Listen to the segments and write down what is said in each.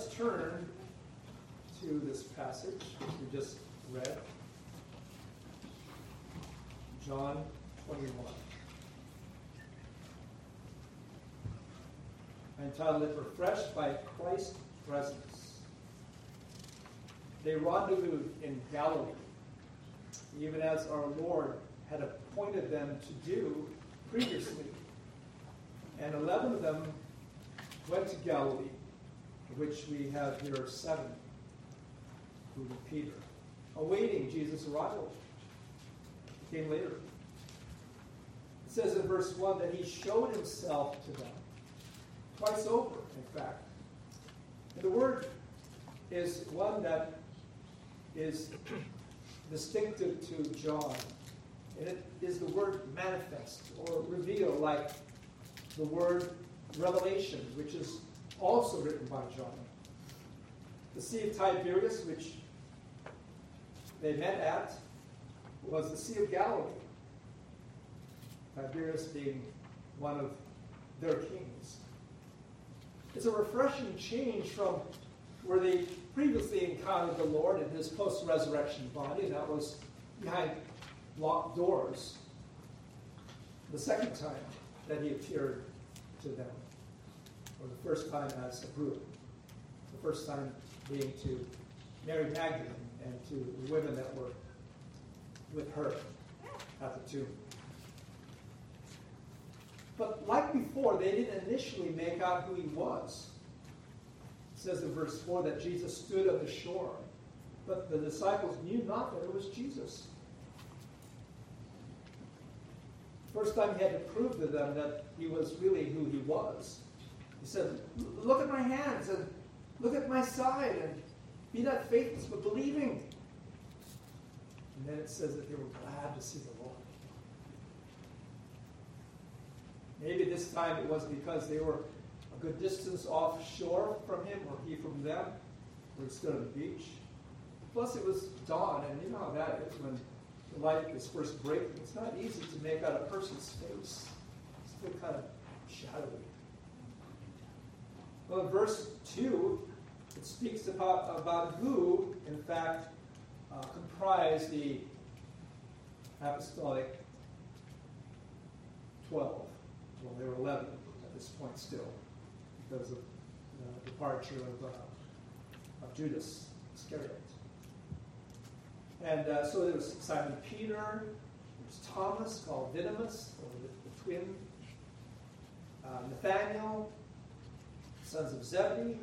let's turn to this passage which we just read. John 21. I entitled it Refreshed by Christ's Presence. They rendezvoused in Galilee, even as our Lord had appointed them to do previously. And 11 of them went to Galilee, which we have here seven, including Peter, awaiting Jesus' arrival. Came later. It says in verse 1 that he showed himself to them. Twice over, in fact. And the word is one that is distinctive to John. And it is the word manifest or reveal, like the word revelation, which is also written by John. The Sea of Tiberias, which they met at, was the Sea of Galilee. Tiberius being one of their kings. It's a refreshing change from where they previously encountered the Lord in his post resurrection body, that was behind locked doors. The second time that he appeared to them, or the first time as a group. The first time being to Mary Magdalene and to the women that were with her at the tomb. But like before, they didn't initially make out who he was. It says in verse 4 that Jesus stood on the shore, but the disciples knew not that it was Jesus. First time he had to prove to them that he was really who he was. He said, Look at my hands and look at my side and be not faithless but believing. And then it says that they were glad to see the Lord. Maybe this time it was because they were a good distance offshore from him, or he from them, where he stood on the beach. Plus, it was dawn, and you know how that is when the light is first breaking. It's not easy to make out a person's face, it's still kind of shadowy. Well, in verse 2, it speaks about, about who, in fact, uh, comprised the apostolic 12. Well, there were 11 at this point still, because of the departure of, uh, of Judas Iscariot. And uh, so there was Simon Peter, there was Thomas, called Didymus, or the, the twin, uh, Nathaniel, sons of Zebedee,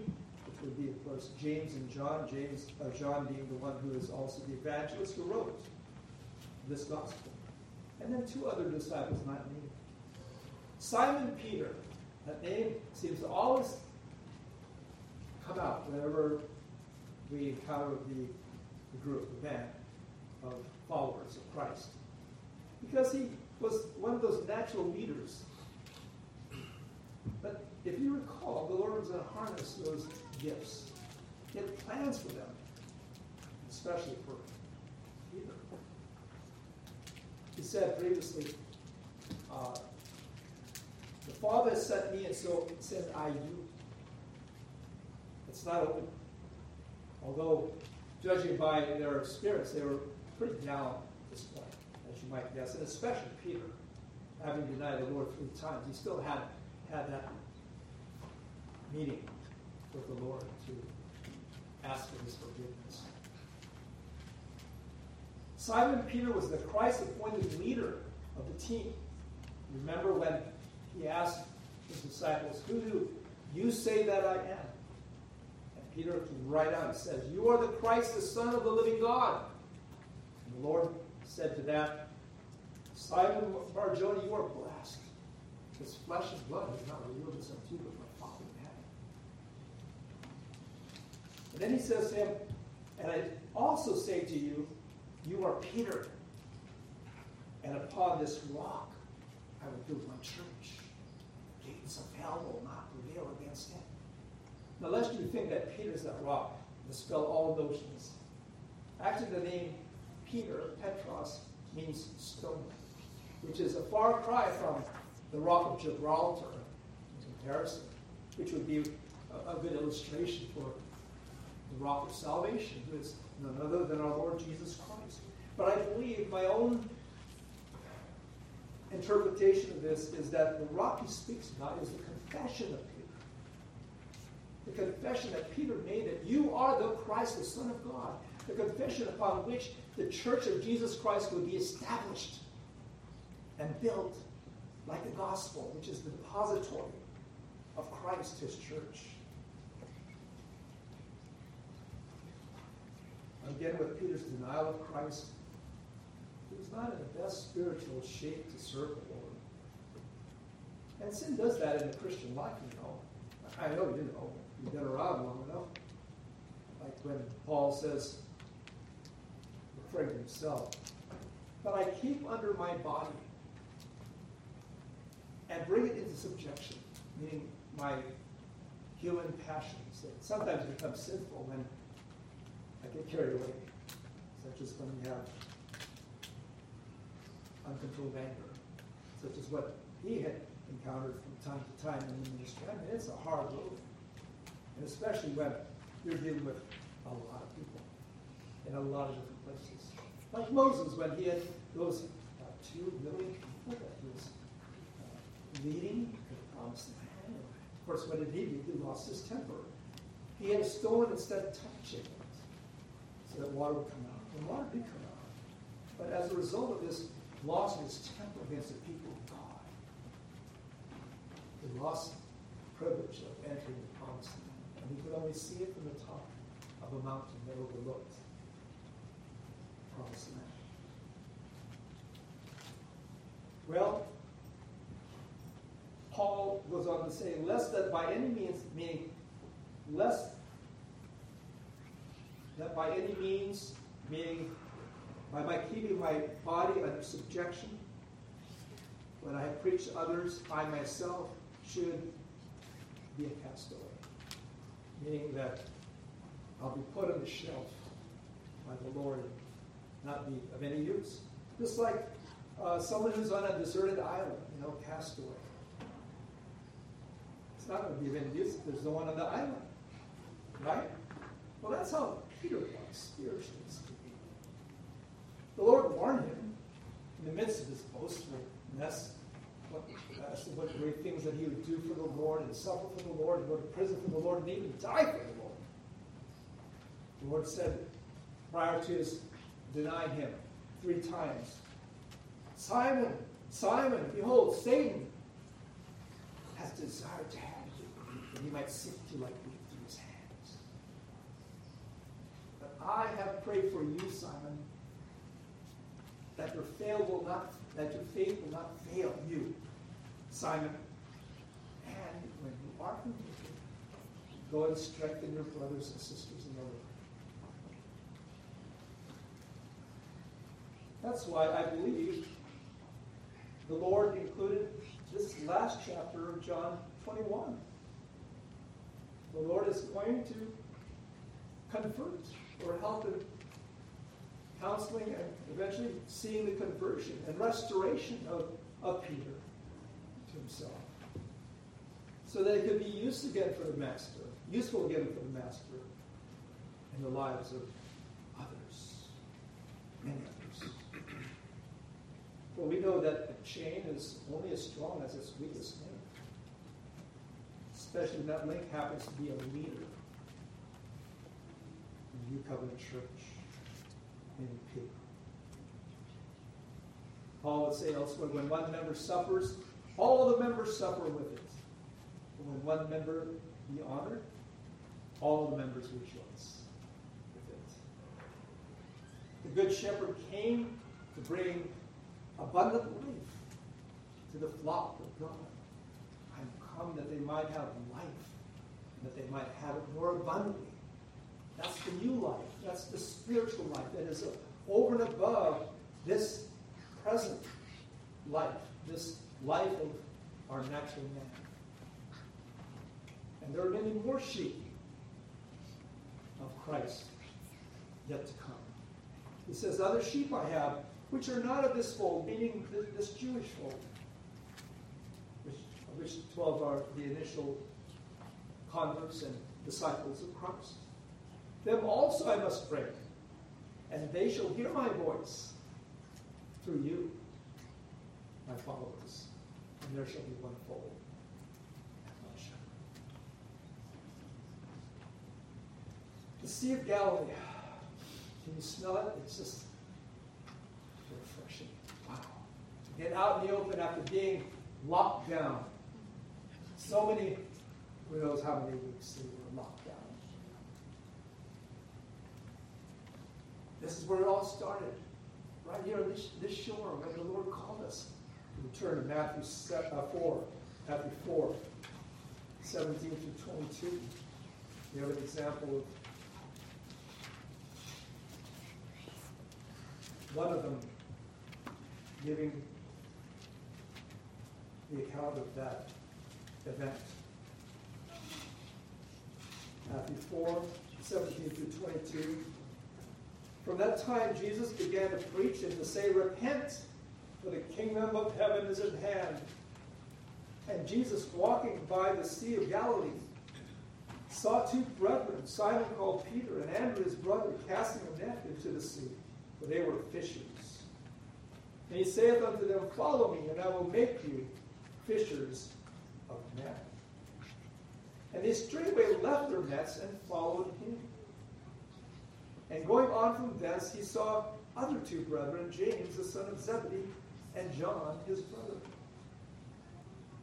which would be, of course, James and John, James, uh, John being the one who is also the evangelist who wrote this gospel. And then two other disciples not named. Simon Peter, that name seems to always come out whenever we encounter the, the group, the band of followers of Christ. Because he was one of those natural leaders. But if you recall, the Lord was going to harness those gifts. He had plans for them, especially for Peter. He said previously, uh, the Father sent me, and so sent I you. It's not open. Although, judging by their spirits, they were pretty down at this point, as you might guess, and especially Peter, having denied the Lord three times. He still had, had that meeting with the Lord to ask for his forgiveness. Simon Peter was the Christ appointed leader of the team. Remember when he asked his disciples, Who do you say that I am? And Peter right out says, You are the Christ, the Son of the living God. And the Lord said to that, Simon Barjona, you are blessed. Because flesh and blood has not revealed this unto you, but my Father in heaven. And then he says to him, And I also say to you, you are Peter, and upon this rock I will build my church. Gates of hell will not prevail against it. Now, lest you think that Peter's that rock, dispel all notions. Actually, the name Peter, Petros, means stone, which is a far cry from the rock of Gibraltar in comparison, which would be a, a good illustration for the rock of salvation, who is none other than our Lord Jesus Christ. But I believe my own interpretation of this is that the rock he speaks about is the confession of Peter. The confession that Peter made that you are the Christ, the Son of God. The confession upon which the church of Jesus Christ would be established and built like the gospel, which is the depository of Christ, his church. Again, with Peter's denial of Christ, he was not in the best spiritual shape to serve the Lord. And sin does that in the Christian life, you know. I know you know. You've been around long enough. Like when Paul says, referring to himself, but I keep under my body and bring it into subjection, meaning my human passions that sometimes become sinful when I get carried away, such as when we have uncontrolled anger, such as what he had encountered from time to time in the ministry. I mean, it's a hard road. And especially when you're dealing with a lot of people in a lot of different places. Like Moses, when he had those uh, two million people that he was uh, leading to the promised land. Of course, what did he do? He lost his temper. He had a stone instead of touching it that water would come out. And water did come out. But as a result of this loss of his temper against the people of God, he lost the privilege of entering the promised land. And he could only see it from the top of a mountain that overlooked the promised land. Well, Paul goes on to say, lest that by any means, meaning lest that by any means, meaning by my keeping my body under subjection, when I have preached to others, I myself should be a castaway. Meaning that I'll be put on the shelf by the Lord not be of any use. Just like uh, someone who's on a deserted island, you know, castaway. It's not going to be of any use if there's no one on the island. Right? Well, that's how Peter was spiritually speaking. The Lord warned him in the midst of his boastfulness what, as what great things that he would do for the Lord and suffer for the Lord and go to prison for the Lord and even die for the Lord. The Lord said prior to his denying him three times, Simon, Simon, behold, Satan has desired to have you, that he might sift you like wheat through his hands. But I have prayed for you, Simon, that your fail will not, that your faith will not fail you, Simon. And when you are convicted, go and strengthen your brothers and sisters in the Lord. That's why I believe the Lord included this last chapter of John 21. The Lord is going to convert or help in counseling and eventually seeing the conversion and restoration of, of Peter to himself. So that he could be used again for the master, useful again for the master in the lives of others, many others. Well, we know that a chain is only as strong as its weakest link. Especially when that link happens to be a leader New Covenant Church, in Peter. Paul would say elsewhere, when one member suffers, all the members suffer with it. But when one member be honored, all the members rejoice with it. The Good Shepherd came to bring abundant life to the flock of God. I'm come that they might have life, and that they might have it more abundantly. That's the new life. That's the spiritual life that is over and above this present life, this life of our natural man. And there are many more sheep of Christ yet to come. He says, Other sheep I have which are not of this fold, meaning this Jewish fold, which, of which 12 are the initial converts and disciples of Christ. Them also I must bring, and they shall hear my voice through you, my followers, and there shall be one fold. The Sea of Galilee. Can you smell it? It's just refreshing. Wow. To get out in the open after being locked down. So many, who knows how many weeks they were locked down. This is where it all started. Right here on this, this shore, when the Lord called us. We turn to Matthew uh, 4, Matthew 4, 17 through 22. You have an example of one of them giving the account of that event. Matthew 4, 17 through 22. From that time, Jesus began to preach and to say, Repent, for the kingdom of heaven is at hand. And Jesus, walking by the Sea of Galilee, saw two brethren, Simon called Peter and Andrew his brother, casting a net into the sea, for they were fishers. And he saith unto them, Follow me, and I will make you fishers of men. And they straightway left their nets and followed him. And going on from thence, he saw other two brethren, James the son of Zebedee, and John his brother,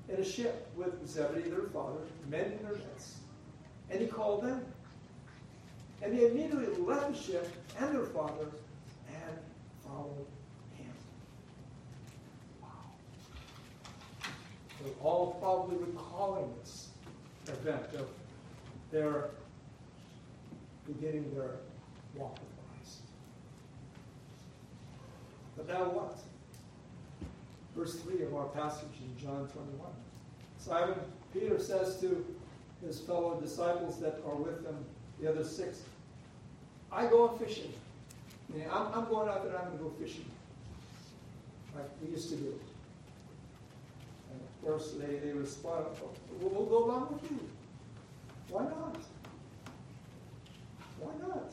in a ship with Zebedee their father, mending their nets. And he called them. And they immediately left the ship and their father and followed him. Wow. They're all probably recalling this event of their beginning their walk with Christ. But now what? Verse 3 of our passage in John 21. Simon Peter says to his fellow disciples that are with him, the other six, I go fishing. I'm, I'm going out there, I'm going to go fishing. Like we used to do. And of course, they, they respond, oh, we'll, we'll go along with you. Why not? Why not?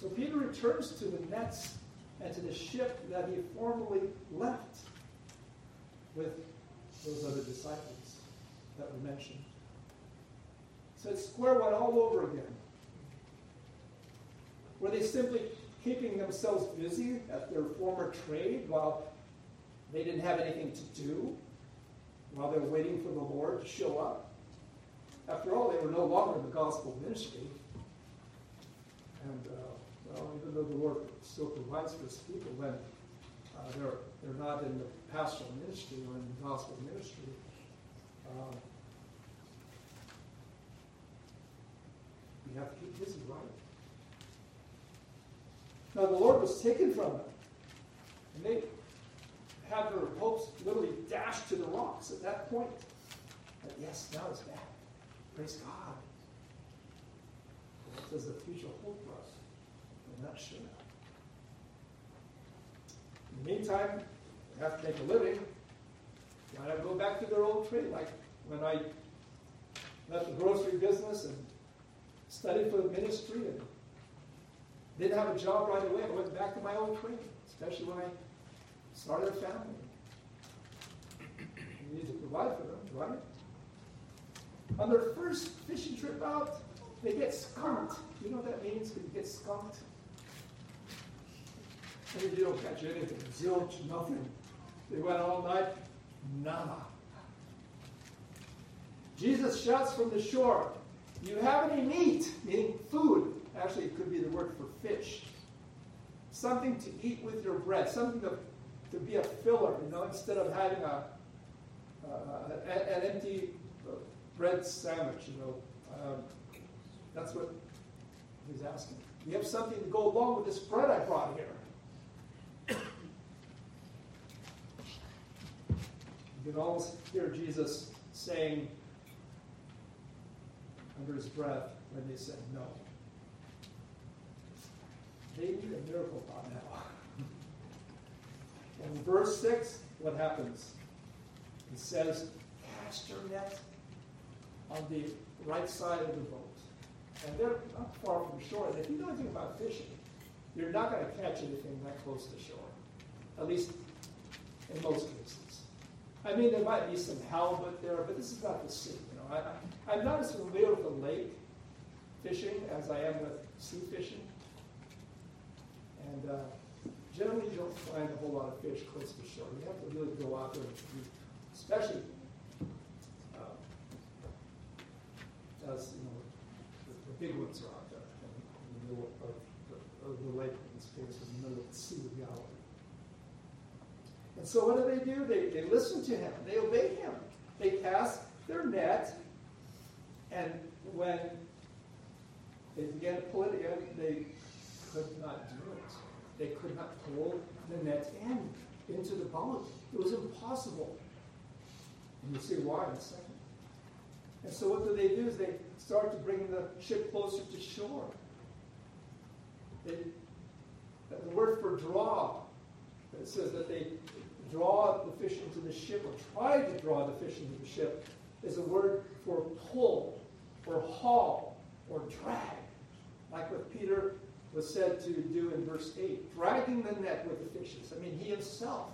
So Peter returns to the nets and to the ship that he formerly left with those other disciples that were mentioned. So it's square one all over again. Were they simply keeping themselves busy at their former trade while they didn't have anything to do, while they were waiting for the Lord to show up? After all, they were no longer in the gospel ministry. And, uh, well, even though the Lord still provides for his people when uh, they're, they're not in the pastoral ministry or in the gospel ministry, uh, you have to keep busy, right? Now, the Lord was taken from them. And they had their hopes literally dashed to the rocks at that point. But yes, now it's back. Praise God. It says the future hope for us. Not sure. In the meantime, they have to make a living. Why not go back to their old trade? Like when I left the grocery business and studied for the ministry and didn't have a job right away. I went back to my old trade, especially when I started a family. You need to provide for them, right? On their first fishing trip out, they get skunked. You know what that means you get skunked? You don't catch anything. Zilch, nothing. They went all night, nada. Jesus shouts from the shore, You have any meat? Meaning food. Actually, it could be the word for fish. Something to eat with your bread, something to, to be a filler, you know, instead of having a, uh, an empty bread sandwich, you know. Um, that's what he's asking. You have something to go along with this bread I brought here. You can almost hear Jesus saying under his breath when they said no. They need a miracle by now. In verse 6, what happens? It says, Cast your net on the right side of the boat. And they're not far from shore. And if you know anything about fishing, you're not going to catch anything that close to shore, at least in most cases. I mean, there might be some halibut there, but this is not the sea. You know, I, I'm not as familiar with the lake fishing as I am with sea fishing. And uh, generally, you don't find a whole lot of fish close to shore. You have to really go out there, especially uh, as you know, the, the big ones are out there in the middle of of the lake, in this case, in the middle of the Sea of Galilee. And so, what do they do? They, they listen to him. They obey him. They cast their net, and when they began to pull it in, they could not do it. They could not pull the net in into the boat. It was impossible. And you'll see why in a second. And so what do they do is they start to bring the ship closer to shore. The word for draw, it says that they draw the fish into the ship or try to draw the fish into the ship, is a word for pull or haul or drag. Like what Peter was said to do in verse 8, dragging the net with the fishes. I mean, he himself,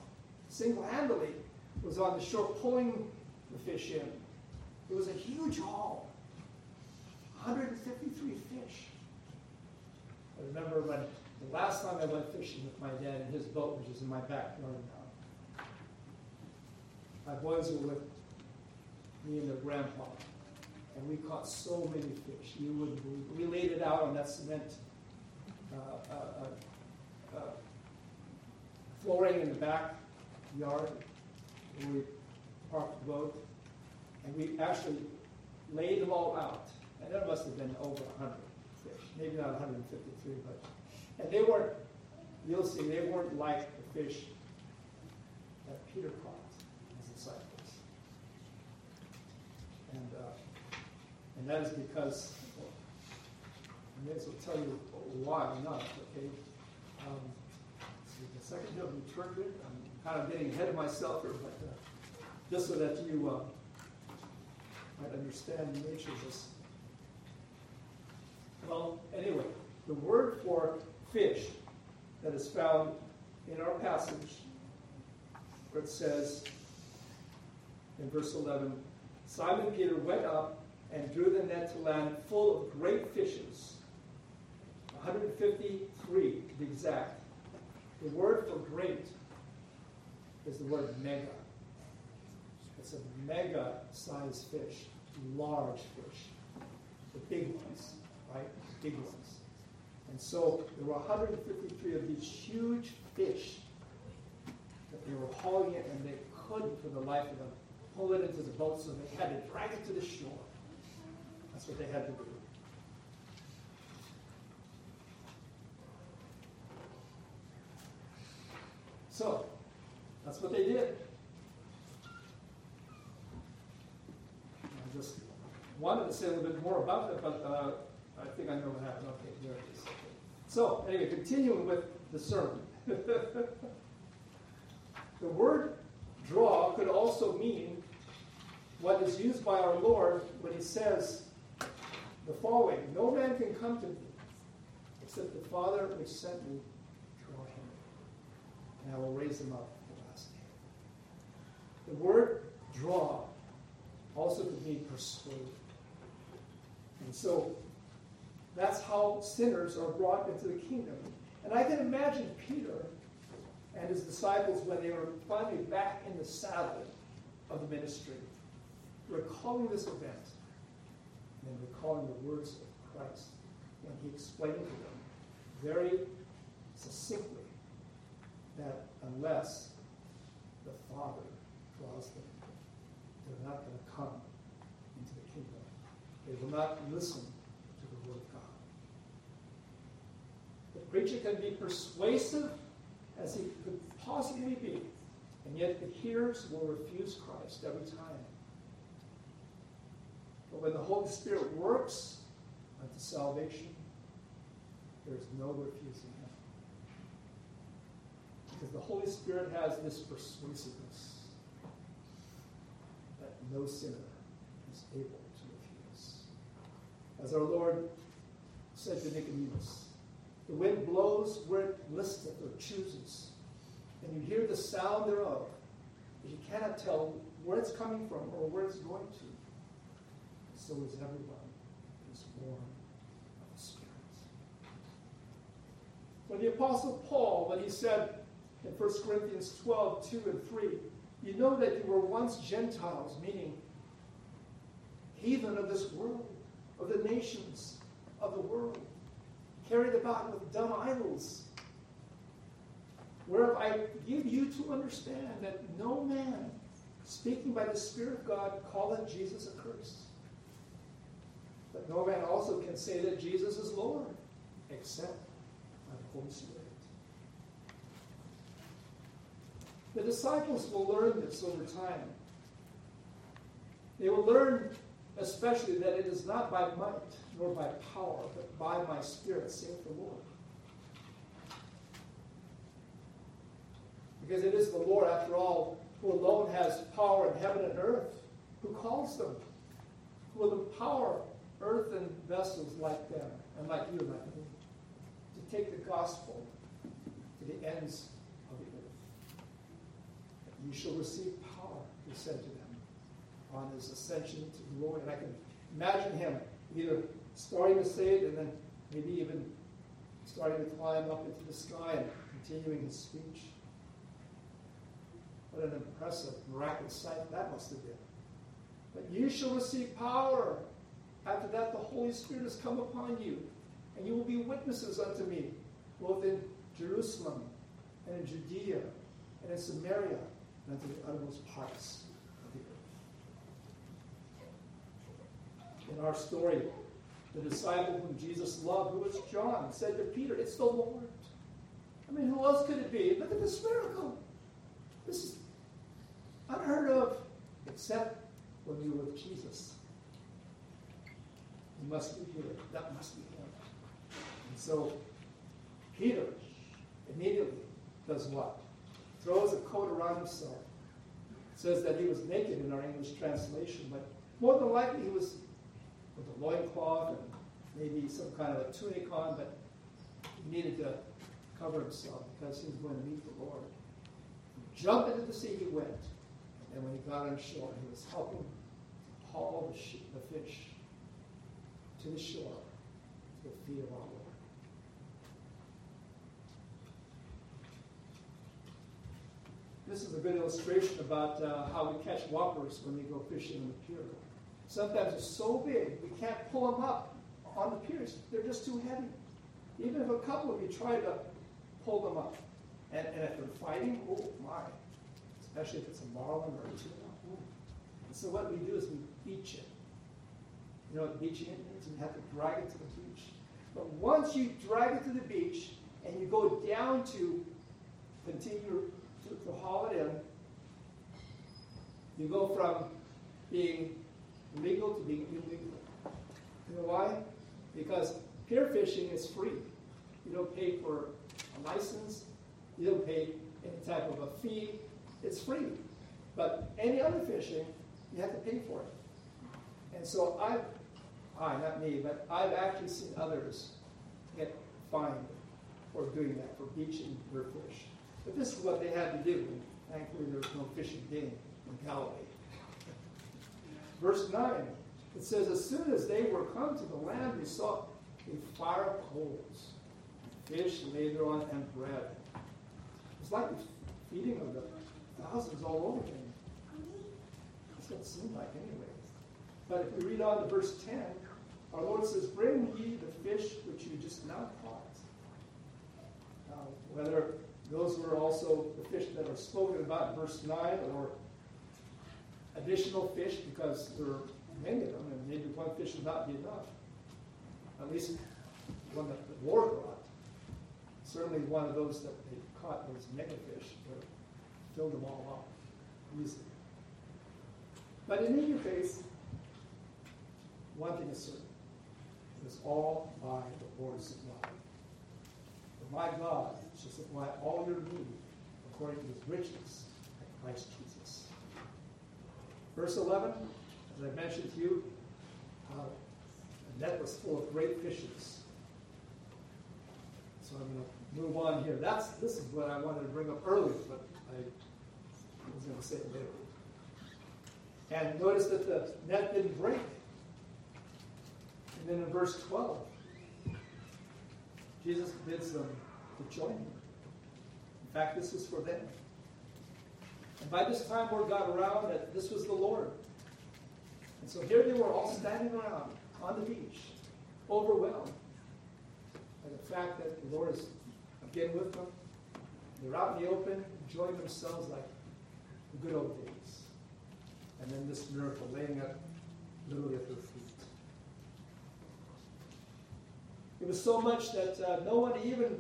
single handedly, was on the shore pulling the fish in. It was a huge haul 153 fish. I remember when the last time I went fishing with my dad in his boat, which is in my backyard now. My boys were with me and their grandpa, and we caught so many fish. You wouldn't believe. We laid it out on that cement uh, uh, uh, flooring in the backyard where we parked the boat, and we actually laid them all out. And there must have been over 100 fish, maybe not 153, but and they weren't. You'll see, they weren't like the fish that Peter caught as disciples, and uh, and that is because well, I may as well tell you why not. Okay. Um, the second hill triggered. I'm kind of getting ahead of myself here, but uh, just so that you uh, might understand the nature of this. Well, anyway, the word for fish that is found in our passage, where it says in verse 11 Simon Peter went up and drew the net to land full of great fishes, 153 to be exact. The word for great is the word mega. It's a mega sized fish, large fish, the big ones, right? Big ones. And so there were 153 of these huge fish that they were hauling it, and they couldn't, for the life of them, pull it into the boat, so they had to drag it to the shore. That's what they had to do. So, that's what they did. I just wanted to say a little bit more about it, but uh, I think I know what happened. Okay, there it is. So, anyway, continuing with the sermon. the word draw could also mean what is used by our Lord when he says the following No man can come to me except the Father which sent me draw him, and I will raise him up the last day. The word draw also could mean persuade. And so that's how sinners are brought into the kingdom. And I can imagine Peter and his disciples when they were finally back in the saddle of the ministry, recalling this event and recalling the words of Christ when he explained to them very succinctly that unless the Father draws them, they're not going to come into the kingdom. They will not listen preacher can be persuasive as he could possibly be, and yet the hearers will refuse Christ every time. But when the Holy Spirit works unto salvation, there is no refusing him. Because the Holy Spirit has this persuasiveness that no sinner is able to refuse. As our Lord said to Nicodemus, the wind blows where it listeth or chooses, and you hear the sound thereof, but you cannot tell where it's coming from or where it's going to. So is everyone who is born of the Spirit. When the Apostle Paul, when he said in 1 Corinthians 12, 2 and 3, you know that you were once Gentiles, meaning heathen of this world, of the nations of the world, carried about with dumb idols. whereof I give you to understand that no man, speaking by the Spirit of God, calleth Jesus accursed. But no man also can say that Jesus is Lord, except by the Holy Spirit. The disciples will learn this over time. They will learn especially that it is not by might nor by power, but by my Spirit, saith the Lord. Because it is the Lord, after all, who alone has power in heaven and earth, who calls them, who will empower earthen vessels like them, and like you and like me, to take the gospel to the ends of the earth. You shall receive power, he said to them, on his ascension to glory. And I can imagine him either starting to say it and then maybe even starting to climb up into the sky and continuing his speech. What an impressive, miraculous sight that must have been. But you shall receive power. After that, the Holy Spirit has come upon you, and you will be witnesses unto me, both in Jerusalem and in Judea and in Samaria and unto the uttermost parts of the earth. In our story, the disciple whom Jesus loved, who was John, said to Peter, It's the Lord. I mean, who else could it be? Look at this miracle. This is unheard of, except when were with Jesus. He must be here. That must be him. And so Peter immediately does what? Throws a coat around himself. says that he was naked in our English translation, but more than likely he was with a loincloth and maybe some kind of a tunic on, but he needed to cover himself because he was going to meet the Lord. Jump into the sea he went, and when he got on shore, he was helping haul the, sh- the fish to the shore to the feet of our Lord. This is a good illustration about uh, how we catch whoppers when we go fishing in the pier. Sometimes they're so big, we can't pull them up on the piers. They're just too heavy. Even if a couple of you try to pull them up, and, and if they're fighting, oh my, especially if it's a marlin or a tuna. And so what we do is we beach it. You know what beaching it means? You have to drag it to the beach. But once you drag it to the beach and you go down to continue to, to haul it in, you go from being legal to being illegal. You know why? Because pier fishing is free. You don't pay for a license, you don't pay any type of a fee. It's free. But any other fishing, you have to pay for it. And so I've, I, not me, but I've actually seen others get fined for doing that, for beaching their fish. But this is what they had to do. Thankfully, there was no fishing game in Galilee. Verse 9, it says, As soon as they were come to the land, they saw a fire of coals, fish laid on, and bread. It's like the feeding of the thousands all over again. That's what it seemed like, anyway. But if we read on to verse 10, our Lord says, Bring ye the fish which you just now caught. Now, whether those were also the fish that are spoken about in verse 9 or additional fish because there are many of them, and maybe one fish would not be enough. At least one that the Lord brought. Certainly one of those that they caught was mega fish that filled them all up easily. But in either case, one thing is certain. It is all by the Lord's supply. For my God shall supply all your need according to his riches in Christ Jesus. Verse 11, as I mentioned to you, uh, The net was full of great fishes. So I'm going to move on here. That's this is what I wanted to bring up earlier, but I was going to say it later. And notice that the net didn't break. And then in verse 12, Jesus bids them to join him. In fact, this is for them. And by this time, word got around that this was the Lord. And so here they were all standing around on the beach, overwhelmed by the fact that the Lord is again with them. They're out in the open, enjoying themselves like the good old days. And then this miracle laying up literally at their feet. It was so much that uh, no one even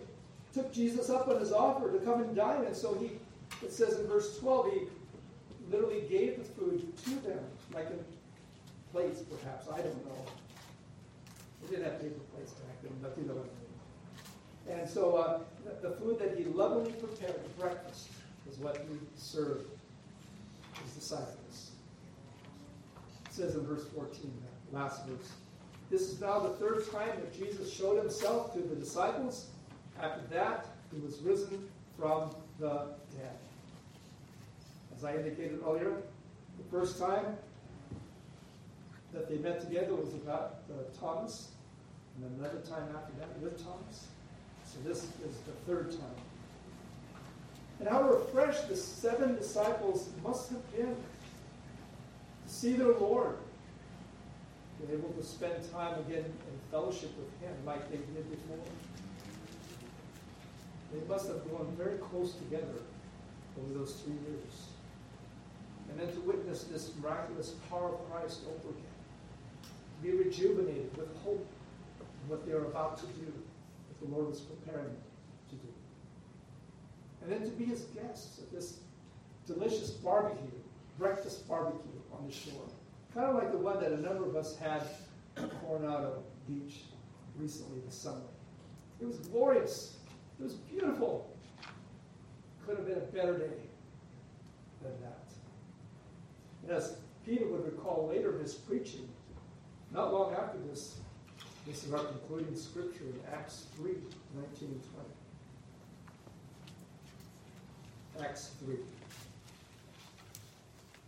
took Jesus up on his offer to come and dine. And so he, it says in verse 12, he literally gave the food to them, like in plates, perhaps. I don't know. We didn't have paper plates back then, but you know what I mean. And so uh, the, the food that he lovingly prepared, for breakfast, is what he served his disciples. It says in verse 14, that last verse. This is now the third time that Jesus showed himself to the disciples. After that, he was risen from the dead. As I indicated earlier, the first time that they met together was about uh, Thomas, and another time after that with Thomas. So this is the third time. And how refreshed the seven disciples must have been to see their Lord been able to spend time again in fellowship with Him like they did before. They must have grown very close together over those three years. And then to witness this miraculous power of Christ over again. To be rejuvenated with hope in what they are about to do, that the Lord was preparing them to do. And then to be His guests at this delicious barbecue, breakfast barbecue on the shore. Kind of like the one that a number of us had at Coronado Beach recently this summer. It was glorious. It was beautiful. Could have been a better day than that. And as Peter would recall later his preaching, not long after this, this is our concluding scripture in Acts 3 19 and 20. Acts 3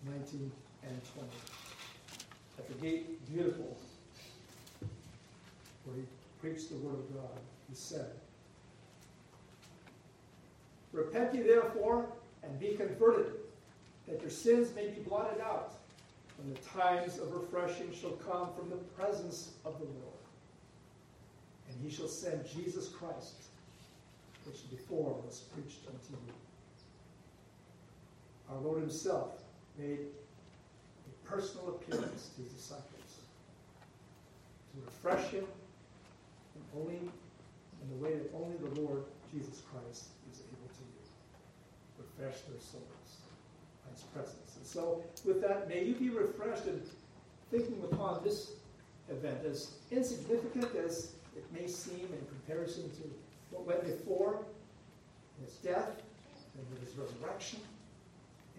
19 and 20 at the gate, beautiful, where he preached the word of God. He said, Repent ye therefore and be converted, that your sins may be blotted out, when the times of refreshing shall come from the presence of the Lord. And he shall send Jesus Christ, which before was preached unto you. Our Lord himself made a personal appearance to his disciples to refresh him only in the way that only the Lord Jesus Christ is able to do. Refresh their souls his presence. And so with that, may you be refreshed in thinking upon this event as insignificant as it may seem in comparison to what went before his death and with his resurrection,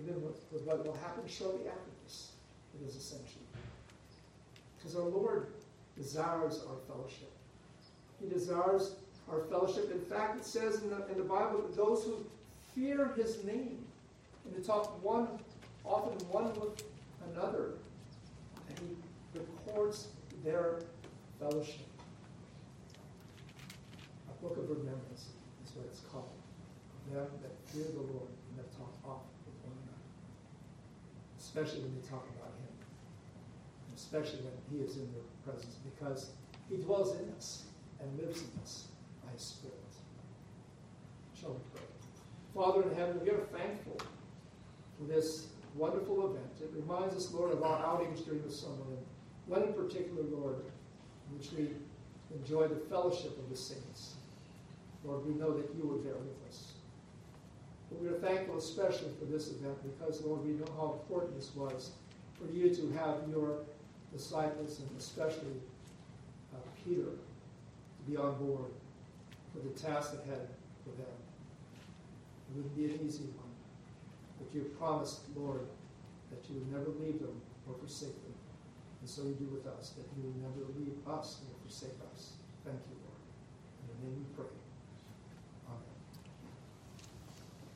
even with, with what will happen shortly after this. his ascension. Because our Lord desires our fellowship. He desires our fellowship. In fact, it says in the, in the Bible that those who fear his name and to talk one, often one with another, and he records their fellowship. A book of remembrance is what it's called. Them that fear the Lord and that talk often with one another. Especially when they talk about him. especially when He is in their presence, because He dwells in us and lives in us by His Spirit. Shall we pray? Father in heaven, we are thankful this wonderful event. It reminds us, Lord, of our outings during the summer, and one in particular, Lord, in which we enjoy the fellowship of the saints. Lord, we know that you were there with us. But we are thankful especially for this event because, Lord, we know how important this was for you to have your disciples, and especially uh, Peter, to be on board for the task ahead for them. It wouldn't be an easy one, but you promised, Lord, that you would never leave them or forsake them. And so you do with us, that you will never leave us nor forsake us. Thank you, Lord. In your name we pray.